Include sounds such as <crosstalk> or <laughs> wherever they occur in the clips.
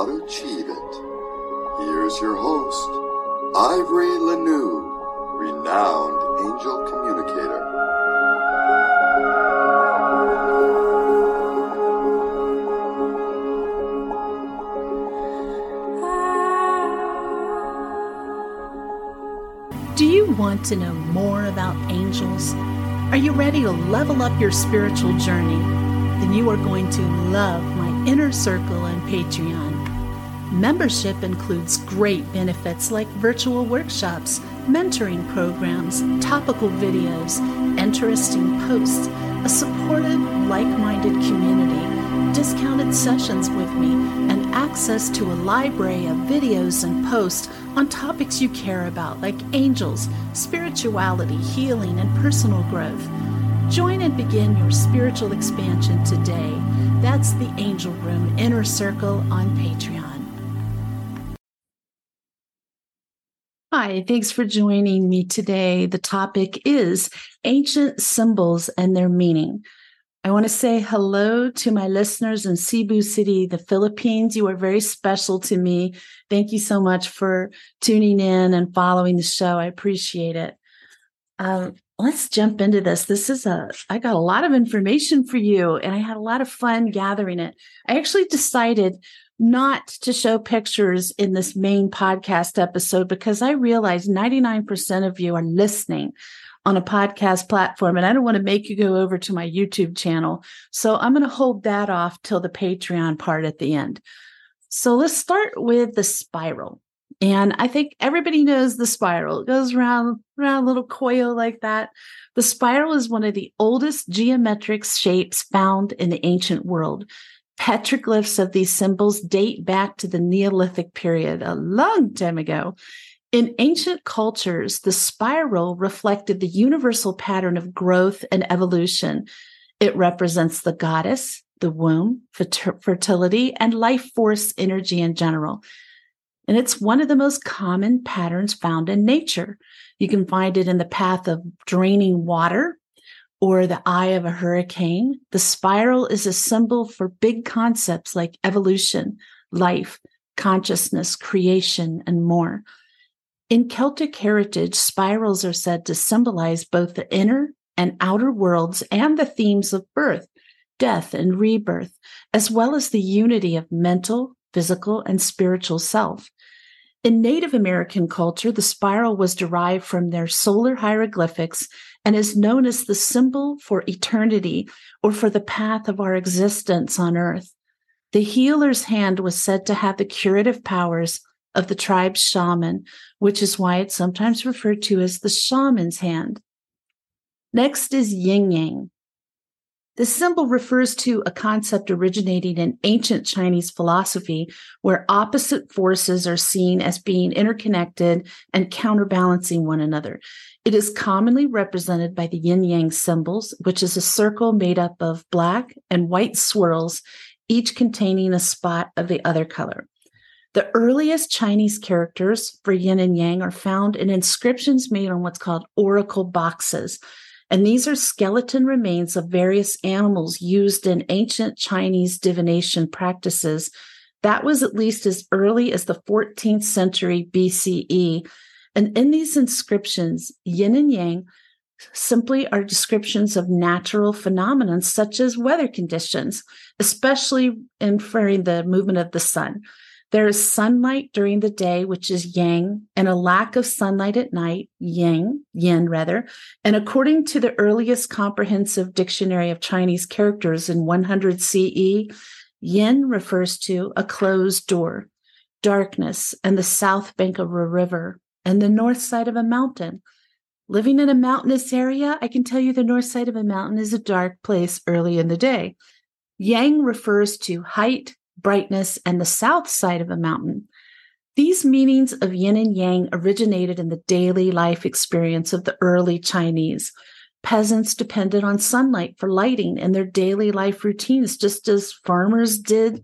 how to achieve it. Here's your host, Ivory Lanoux, renowned angel communicator. Do you want to know more about angels? Are you ready to level up your spiritual journey? Then you are going to love my inner circle on Patreon. Membership includes great benefits like virtual workshops, mentoring programs, topical videos, interesting posts, a supportive, like minded community, discounted sessions with me, and access to a library of videos and posts on topics you care about, like angels, spirituality, healing, and personal growth. Join and begin your spiritual expansion today. That's the Angel Room Inner Circle on Patreon. Hi, thanks for joining me today. The topic is ancient symbols and their meaning. I want to say hello to my listeners in Cebu City, the Philippines. You are very special to me. Thank you so much for tuning in and following the show. I appreciate it. Um, let's jump into this. This is a, I got a lot of information for you and I had a lot of fun gathering it. I actually decided not to show pictures in this main podcast episode because I realized 99% of you are listening on a podcast platform. And I don't want to make you go over to my YouTube channel. So I'm going to hold that off till the Patreon part at the end. So let's start with the spiral. And I think everybody knows the spiral. It goes around, around a little coil like that. The spiral is one of the oldest geometric shapes found in the ancient world. Petroglyphs of these symbols date back to the Neolithic period, a long time ago. In ancient cultures, the spiral reflected the universal pattern of growth and evolution. It represents the goddess, the womb, fertility, and life force energy in general. And it's one of the most common patterns found in nature. You can find it in the path of draining water or the eye of a hurricane. The spiral is a symbol for big concepts like evolution, life, consciousness, creation, and more. In Celtic heritage, spirals are said to symbolize both the inner and outer worlds and the themes of birth, death, and rebirth, as well as the unity of mental, physical, and spiritual self. In Native American culture, the spiral was derived from their solar hieroglyphics and is known as the symbol for eternity or for the path of our existence on earth. The healer's hand was said to have the curative powers of the tribe's shaman, which is why it's sometimes referred to as the shaman's hand. Next is yin yang. This symbol refers to a concept originating in ancient Chinese philosophy where opposite forces are seen as being interconnected and counterbalancing one another. It is commonly represented by the yin yang symbols, which is a circle made up of black and white swirls, each containing a spot of the other color. The earliest Chinese characters for yin and yang are found in inscriptions made on what's called oracle bones. And these are skeleton remains of various animals used in ancient Chinese divination practices. That was at least as early as the 14th century BCE. And in these inscriptions, yin and yang simply are descriptions of natural phenomena such as weather conditions, especially inferring the movement of the sun. There is sunlight during the day, which is yang, and a lack of sunlight at night, yang, yin rather. And according to the earliest comprehensive dictionary of Chinese characters in 100 CE, yin refers to a closed door, darkness, and the south bank of a river, and the north side of a mountain. Living in a mountainous area, I can tell you the north side of a mountain is a dark place early in the day. Yang refers to height, brightness, and the south side of a mountain. These meanings of yin and yang originated in the daily life experience of the early Chinese. Peasants depended on sunlight for lighting in their daily life routines, just as farmers did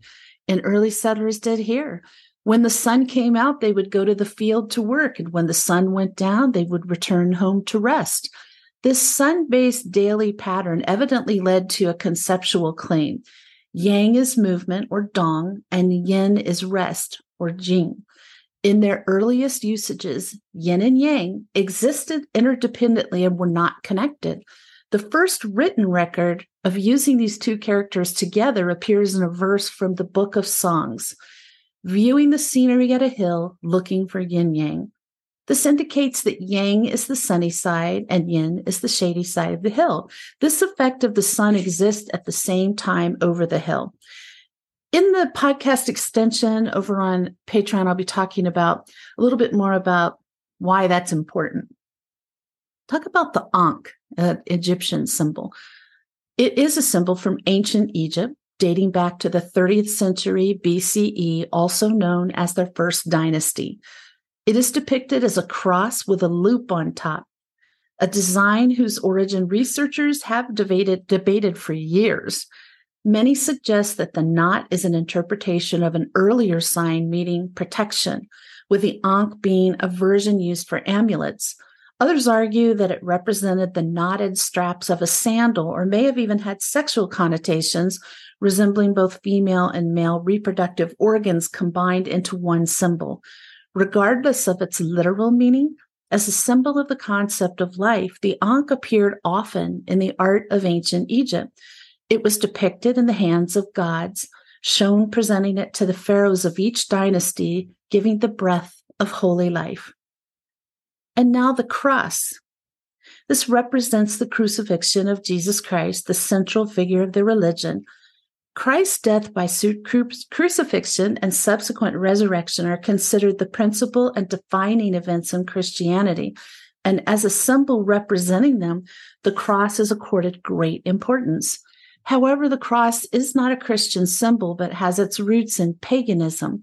and early settlers did here. When the sun came out, they would go to the field to work, and when the sun went down, they would return home to rest. This sun based daily pattern evidently led to a conceptual claim Yang is movement or dong, and yin is rest or jing. In their earliest usages, yin and yang existed interdependently and were not connected. The first written record of using these two characters together appears in a verse from the Book of Songs viewing the scenery at a hill, looking for yin yang. This indicates that yang is the sunny side and yin is the shady side of the hill. This effect of the sun exists at the same time over the hill. In the podcast extension over on Patreon, I'll be talking about a little bit more about why that's important. Talk about the Ankh, an Egyptian symbol. It is a symbol from ancient Egypt dating back to the 30th century BCE, also known as their first dynasty. It is depicted as a cross with a loop on top, a design whose origin researchers have debated, debated for years. Many suggest that the knot is an interpretation of an earlier sign meaning protection, with the ankh being a version used for amulets. Others argue that it represented the knotted straps of a sandal or may have even had sexual connotations, resembling both female and male reproductive organs combined into one symbol. Regardless of its literal meaning, as a symbol of the concept of life, the Ankh appeared often in the art of ancient Egypt. It was depicted in the hands of gods, shown presenting it to the pharaohs of each dynasty, giving the breath of holy life. And now the cross. This represents the crucifixion of Jesus Christ, the central figure of the religion. Christ's death by crucifixion and subsequent resurrection are considered the principal and defining events in Christianity. And as a symbol representing them, the cross is accorded great importance. However, the cross is not a Christian symbol, but has its roots in paganism.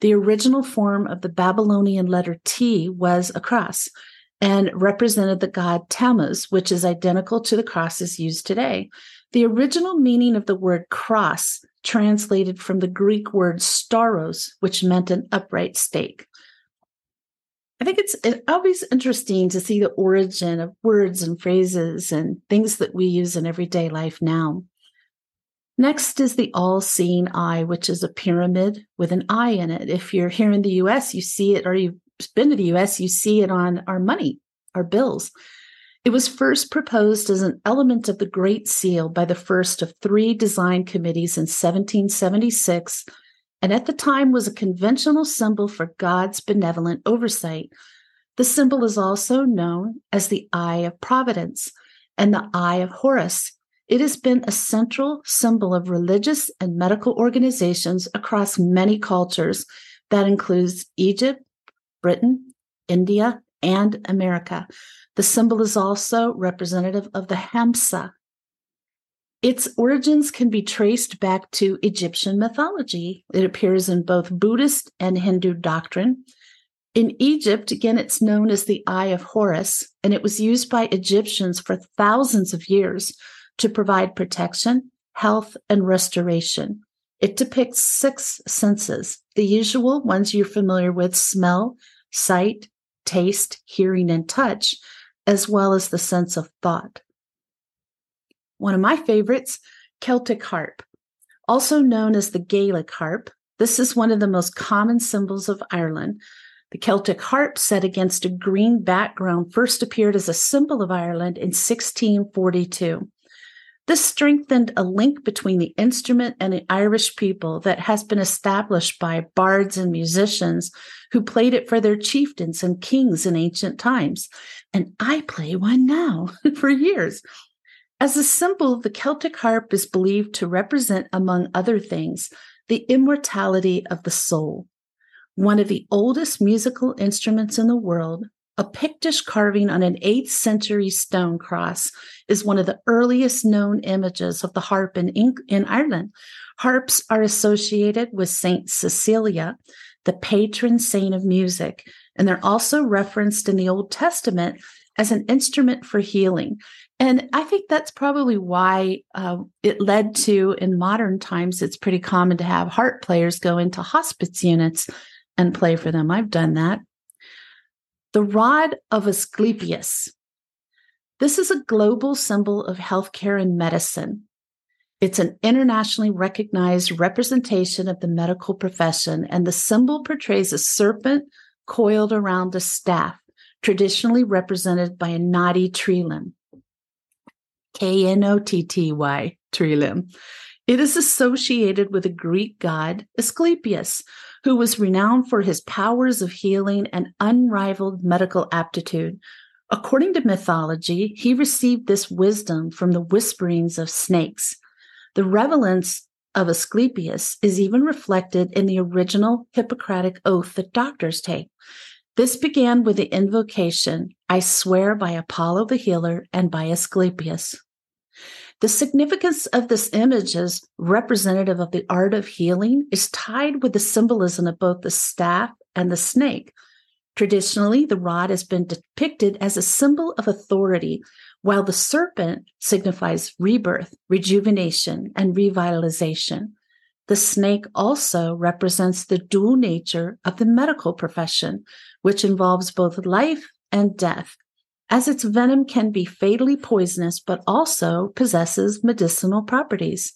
The original form of the Babylonian letter T was a cross and represented the god Tammuz, which is identical to the crosses used today. The original meaning of the word cross translated from the Greek word stauros, which meant an upright stake. I think it's always interesting to see the origin of words and phrases and things that we use in everyday life now. Next is the all seeing eye, which is a pyramid with an eye in it. If you're here in the US, you see it, or you've been to the US, you see it on our money, our bills. It was first proposed as an element of the Great Seal by the first of three design committees in 1776, and at the time was a conventional symbol for God's benevolent oversight. The symbol is also known as the Eye of Providence and the Eye of Horus it has been a central symbol of religious and medical organizations across many cultures that includes Egypt, Britain, India, and America. The symbol is also representative of the Hamsa. Its origins can be traced back to Egyptian mythology. It appears in both Buddhist and Hindu doctrine. In Egypt, again, it's known as the Eye of Horus, and it was used by Egyptians for thousands of years to provide protection, health, and restoration. It depicts six senses, the usual ones you're familiar with smell, sight, taste, hearing, and touch, as well as the sense of thought. One of my favorites, Celtic harp, also known as the Gaelic harp. This is one of the most common symbols of Ireland. The Celtic harp, set against a green background, first appeared as a symbol of Ireland in 1642. This strengthened a link between the instrument and the Irish people that has been established by bards and musicians who played it for their chieftains and kings in ancient times. And I play one now <laughs> for years. As a symbol, the Celtic harp is believed to represent, among other things, the immortality of the soul. One of the oldest musical instruments in the world, a Pictish carving on an 8th century stone cross is one of the earliest known images of the harp in, in Ireland. Harps are associated with Saint Cecilia, the patron saint of music, and they're also referenced in the Old Testament as an instrument for healing. And I think that's probably why uh, it led to, in modern times, it's pretty common to have harp players go into hospice units and play for them. I've done that. The rod of Asclepius. This is a global symbol of healthcare and medicine. It's an internationally recognized representation of the medical profession, and the symbol portrays a serpent coiled around a staff, traditionally represented by a knotty tree limb. K N O T T Y, tree limb. It is associated with the Greek god Asclepius, who was renowned for his powers of healing and unrivaled medical aptitude. According to mythology, he received this wisdom from the whisperings of snakes. The relevance of Asclepius is even reflected in the original Hippocratic oath that doctors take. This began with the invocation, I swear by Apollo the healer and by Asclepius. The significance of this image as representative of the art of healing is tied with the symbolism of both the staff and the snake. Traditionally, the rod has been depicted as a symbol of authority, while the serpent signifies rebirth, rejuvenation, and revitalization. The snake also represents the dual nature of the medical profession, which involves both life and death, as its venom can be fatally poisonous, but also possesses medicinal properties.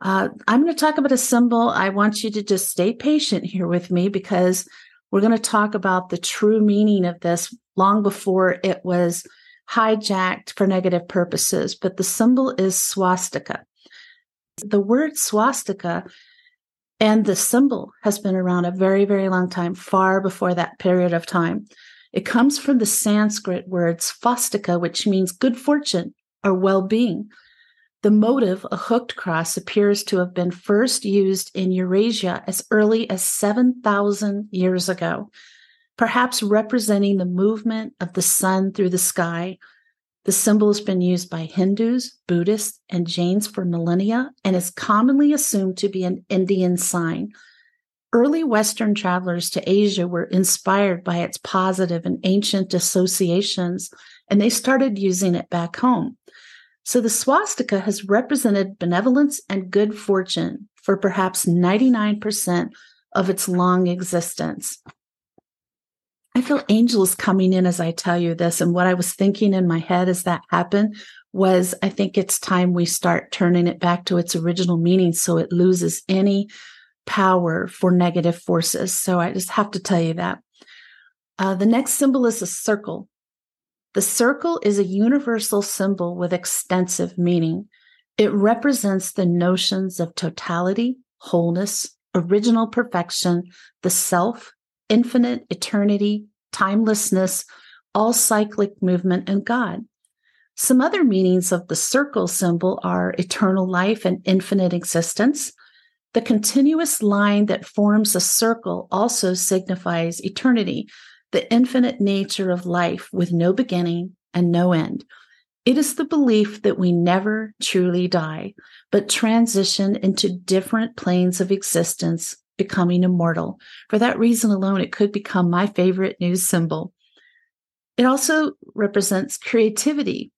Uh, I'm going to talk about a symbol. I want you to just stay patient here with me because we're going to talk about the true meaning of this long before it was hijacked for negative purposes. But the symbol is swastika. The word swastika and the symbol has been around a very, very long time, far before that period of time. It comes from the Sanskrit word swastika, which means good fortune or well being. The motive, a hooked cross, appears to have been first used in Eurasia as early as 7,000 years ago, perhaps representing the movement of the sun through the sky. The symbol has been used by Hindus, Buddhists, and Jains for millennia and is commonly assumed to be an Indian sign. Early Western travelers to Asia were inspired by its positive and ancient associations, and they started using it back home. So the swastika has represented benevolence and good fortune for perhaps 99% of its long existence. I feel angels coming in as I tell you this. And what I was thinking in my head as that happened was I think it's time we start turning it back to its original meaning so it loses any power for negative forces. So I just have to tell you that. Uh, the next symbol is a circle. The circle is a universal symbol with extensive meaning. It represents the notions of totality, wholeness, original perfection, the self, infinite eternity, timelessness, all cyclic movement, and God. Some other meanings of the circle symbol are eternal life and infinite existence. The continuous line that forms a circle also signifies eternity, the infinite nature of life with no beginning and no end. It is the belief that we never truly die, but transition into different planes of existence, becoming immortal. For that reason alone, it could become my favorite news symbol. It also represents creativity.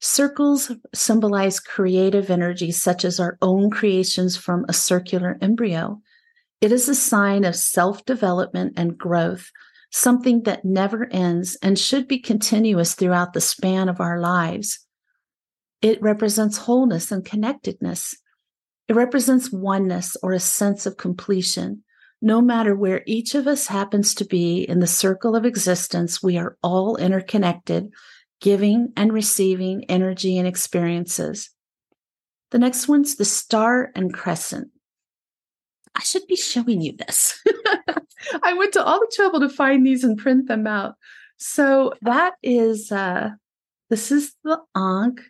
Circles symbolize creative energy, such as our own creations from a circular embryo. It is a sign of self development and growth, something that never ends and should be continuous throughout the span of our lives. It represents wholeness and connectedness. It represents oneness or a sense of completion. No matter where each of us happens to be in the circle of existence, we are all interconnected, giving and receiving energy and experiences. The next one's the star and crescent. I should be showing you this. <laughs> I went to all the trouble to find these and print them out. So that is uh this is the Ankh.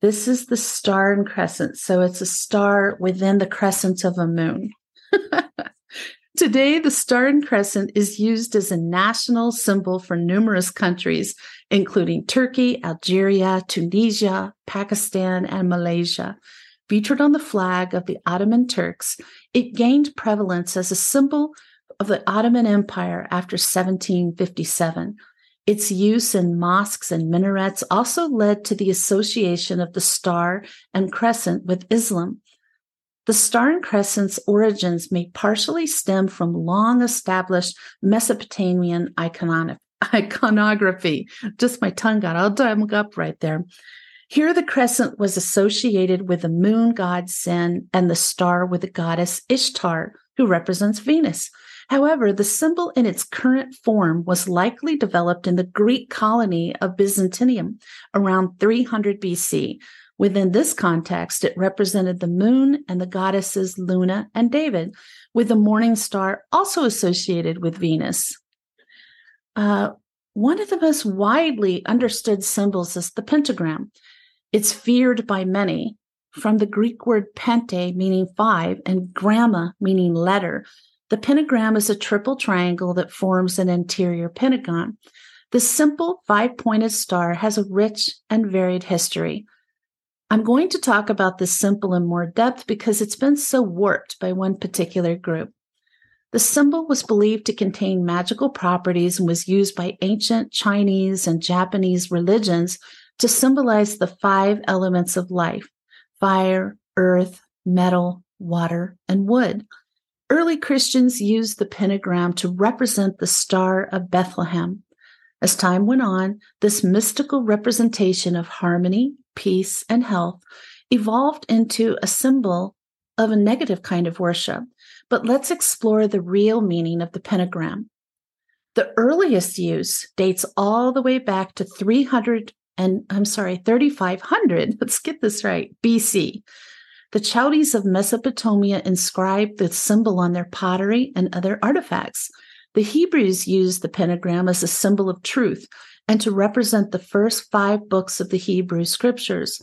This is the star and crescent. So it's a star within the crescent of a moon. <laughs> Today, the star and crescent is used as a national symbol for numerous countries, including Turkey, Algeria, Tunisia, Pakistan, and Malaysia. Featured on the flag of the Ottoman Turks, it gained prevalence as a symbol of the Ottoman Empire after 1757. Its use in mosques and minarets also led to the association of the star and crescent with Islam. The star and crescent's origins may partially stem from long established Mesopotamian iconography. <laughs> Just my tongue got all dumb up right there. Here, the crescent was associated with the moon god Sin and the star with the goddess Ishtar, who represents Venus. However, the symbol in its current form was likely developed in the Greek colony of Byzantium around 300 BC. Within this context, it represented the moon and the goddesses Luna and David, with the morning star also associated with Venus. Uh, one of the most widely understood symbols is the pentagram. It's feared by many, from the Greek word pente, meaning five, and gramma, meaning letter. The pentagram is a triple triangle that forms an interior pentagon. The simple five pointed star has a rich and varied history. I'm going to talk about this symbol in more depth because it's been so warped by one particular group. The symbol was believed to contain magical properties and was used by ancient Chinese and Japanese religions to symbolize the five elements of life fire, earth, metal, water, and wood. Early Christians used the pentagram to represent the Star of Bethlehem. As time went on, this mystical representation of harmony, peace, and health evolved into a symbol of a negative kind of worship. But let's explore the real meaning of the pentagram. The earliest use dates all the way back to 300 and I'm sorry, 3500, <laughs> let's get this right, BC. The Chaldees of Mesopotamia inscribed the symbol on their pottery and other artifacts. The Hebrews used the pentagram as a symbol of truth and to represent the first five books of the Hebrew scriptures.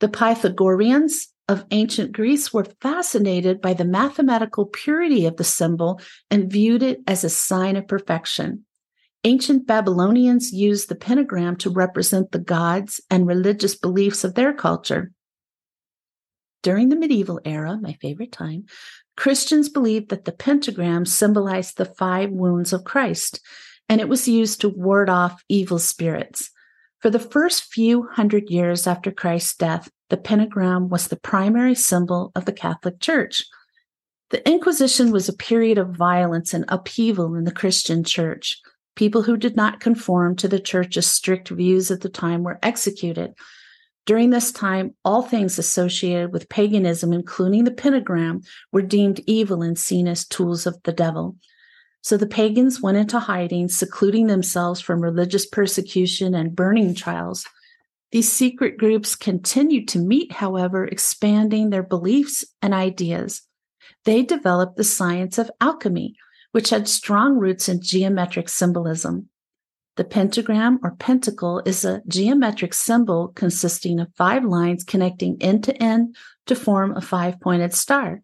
The Pythagoreans of ancient Greece were fascinated by the mathematical purity of the symbol and viewed it as a sign of perfection. Ancient Babylonians used the pentagram to represent the gods and religious beliefs of their culture. During the medieval era, my favorite time, Christians believed that the pentagram symbolized the five wounds of Christ, and it was used to ward off evil spirits. For the first few hundred years after Christ's death, the pentagram was the primary symbol of the Catholic Church. The Inquisition was a period of violence and upheaval in the Christian Church. People who did not conform to the church's strict views at the time were executed. During this time, all things associated with paganism, including the pentagram, were deemed evil and seen as tools of the devil. So the pagans went into hiding, secluding themselves from religious persecution and burning trials. These secret groups continued to meet, however, expanding their beliefs and ideas. They developed the science of alchemy, which had strong roots in geometric symbolism. The pentagram or pentacle is a geometric symbol consisting of five lines connecting end to end to form a five pointed star.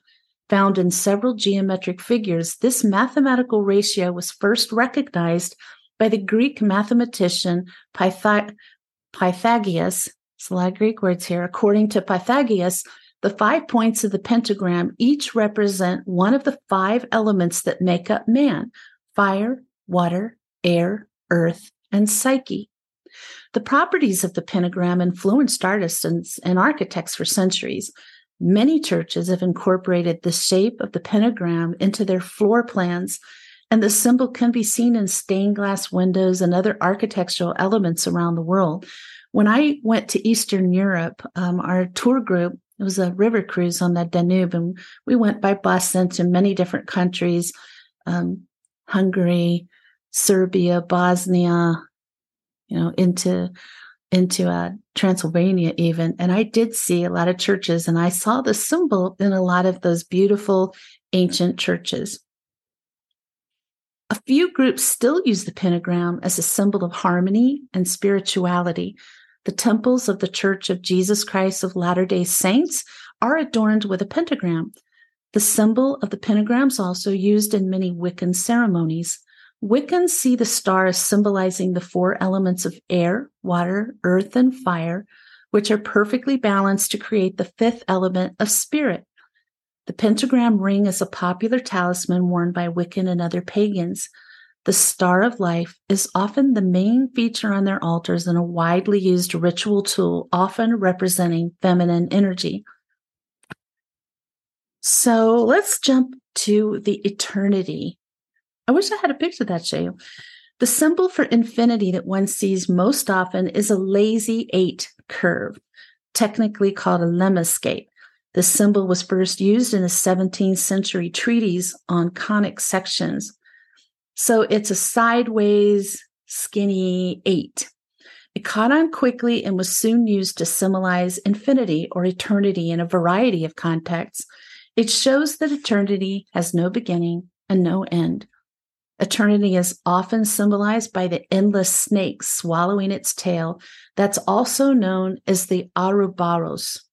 Found in several geometric figures, this mathematical ratio was first recognized by the Greek mathematician Pythag- Pythagoras. It's a lot of Greek words here. According to Pythagoras, the five points of the pentagram each represent one of the five elements that make up man fire, water, air, earth, and psyche. The properties of the pentagram influenced artists and, and, architects for centuries. Many churches have incorporated the shape of the pentagram into their floor plans, and the symbol can be seen in stained glass windows and other architectural elements around the world. When I went to Eastern Europe, um, our tour group it was a river cruise on the Danube, and we went by bus into many different countries um, Hungary, Serbia, Bosnia, you know, into into uh, Transylvania even. And I did see a lot of churches, and I saw the symbol in a lot of those beautiful ancient churches. A few groups still use the pentagram as a symbol of harmony and spirituality, the temples of the Church of Jesus Christ of Latter day Saints are adorned with a pentagram. The symbol of the pentagram is also used in many Wiccan ceremonies. Wiccans see the star as symbolizing the four elements of air, water, earth, and fire, which are perfectly balanced to create the fifth element of spirit. The pentagram ring is a popular talisman worn by Wiccan and other pagans. The Star of Life is often the main feature on their altars and a widely used ritual tool, often representing feminine energy. So let's jump to the eternity. I wish I had a picture of that you. The symbol for infinity that one sees most often is a lazy eight curve. technically called a lemniscate. The symbol was first used in the 17th century treatise on conic sections. So it's a sideways, skinny eight. It caught on quickly and was soon used to symbolize infinity or eternity in a variety of contexts. It shows that eternity has no beginning and no end. Eternity is often symbolized by the endless snake swallowing its tail. That's also known as the Ouroboros.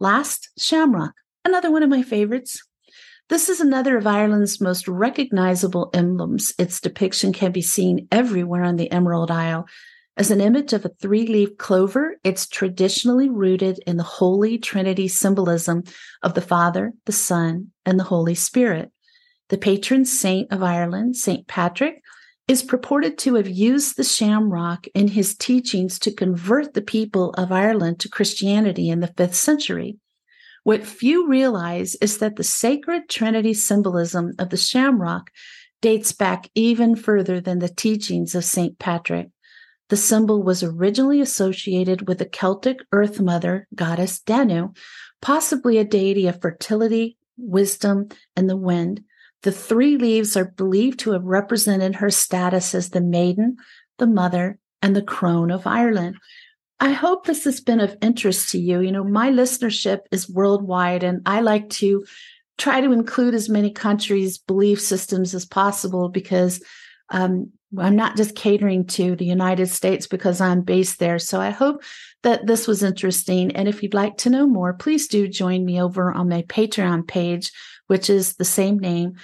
Last, shamrock, another one of my favorites. This is another of Ireland's most recognizable emblems. Its depiction can be seen everywhere on the Emerald Isle, as an image of a three leaf clover, it's traditionally rooted in the Holy Trinity symbolism of the Father, the Son, and the Holy Spirit. The patron saint of Ireland, St. Patrick, is purported to have used the shamrock in his teachings to convert the people of Ireland to Christianity in the fifth century. What few realize is that the sacred Trinity symbolism of the shamrock dates back even further than the teachings of St. Patrick. The symbol was originally associated with the Celtic Earth Mother goddess Danu, possibly a deity of fertility, wisdom, and the wind. The three leaves are believed to have represented her status as the maiden, the mother, and the crone of Ireland. I hope this has been of interest to you. You know, my listenership is worldwide, and I like to try to include as many countries' belief systems as possible because um, I'm not just catering to the United States because I'm based there. So I hope that this was interesting. And if you'd like to know more, please do join me over on my Patreon page, which is the same name,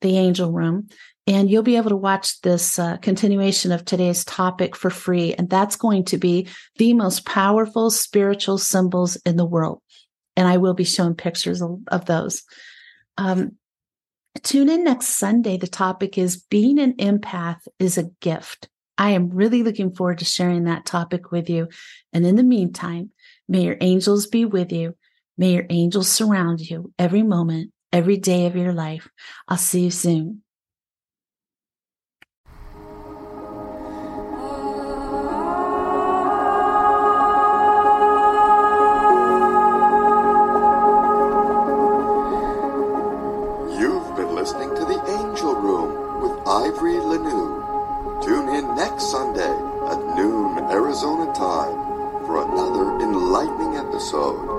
The Angel Room. And you'll be able to watch this uh, continuation of today's topic for free. And that's going to be the most powerful spiritual symbols in the world. And I will be showing pictures of, of those. Um, Tune in next Sunday. The topic is Being an Empath is a Gift. I am really looking forward to sharing that topic with you. And in the meantime, may your angels be with you. May your angels surround you every moment, every day of your life. I'll see you soon. You've been listening to The Angel Room with Ivory Lanoux. Tune in next Sunday at noon Arizona time for another enlightening episode